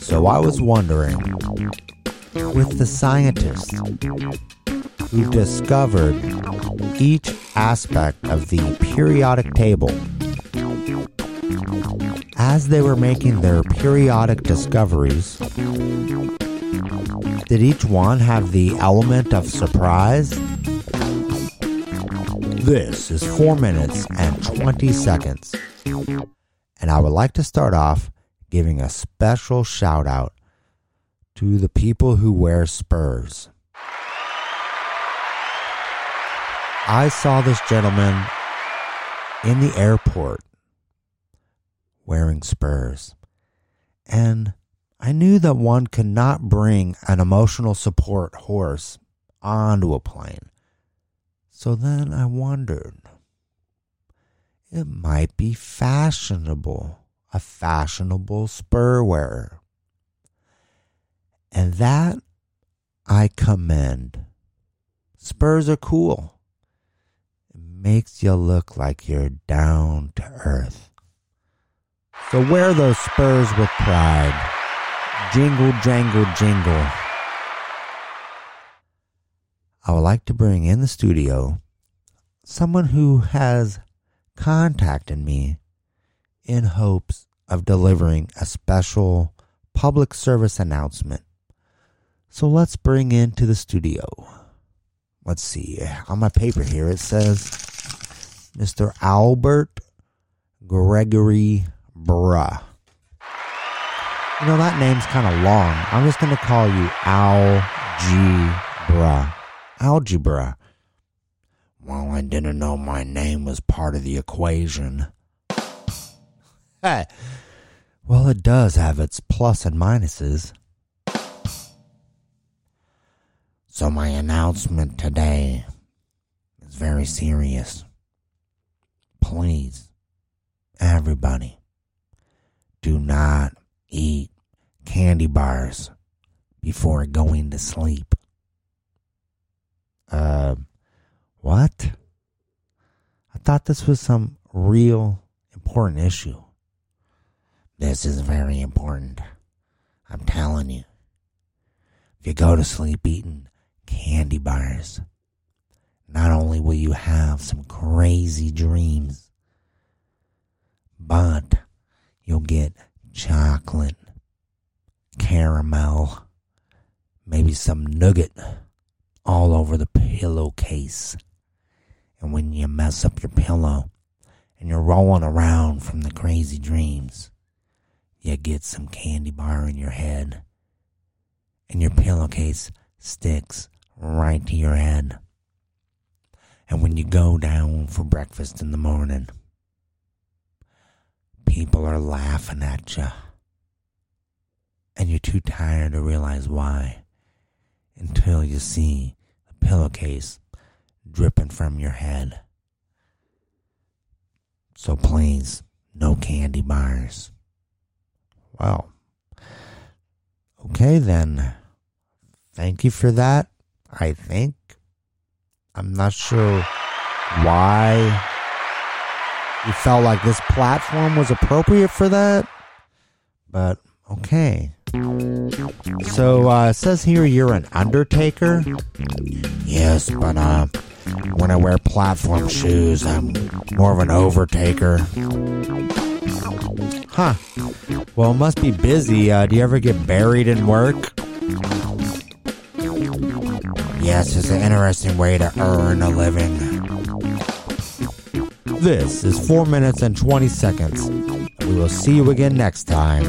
So I was wondering, with the scientists who discovered each aspect of the periodic table, as they were making their periodic discoveries, did each one have the element of surprise? This is 4 minutes and 20 seconds. And I would like to start off giving a special shout out to the people who wear spurs. I saw this gentleman in the airport wearing spurs. And I knew that one could not bring an emotional support horse onto a plane. So then I wondered it might be fashionable, a fashionable spur wearer. And that I commend. Spurs are cool. It makes you look like you're down to earth. So wear those spurs with pride. Jingle, jangle, jingle. I would like to bring in the studio someone who has contacted me in hopes of delivering a special public service announcement. So let's bring into the studio. Let's see. On my paper here, it says Mr. Albert Gregory Bruh. You know, that name's kind of long. I'm just going to call you Algebra. Algebra. Well, I didn't know my name was part of the equation. Hey. Well, it does have its plus and minuses. So, my announcement today is very serious. Please, everybody, do not eat candy bars before going to sleep. Uh, what? I thought this was some real important issue. This is very important. I'm telling you. If you go to sleep eating candy bars, not only will you have some crazy dreams, but you'll get chocolate, caramel, maybe some nugget all over the pillowcase. And when you mess up your pillow and you're rolling around from the crazy dreams, you get some candy bar in your head and your pillowcase sticks right to your head. And when you go down for breakfast in the morning, people are laughing at you. And you're too tired to realize why until you see pillowcase dripping from your head. So please, no candy bars. Well, okay then. Thank you for that. I think. I'm not sure why you felt like this platform was appropriate for that, but okay. So uh, it says here you're an undertaker. Yes, but uh, when I wear platform shoes, I'm more of an overtaker. Huh. Well, must be busy. Uh, do you ever get buried in work? Yes, it's an interesting way to earn a living. This is 4 minutes and 20 seconds. We will see you again next time.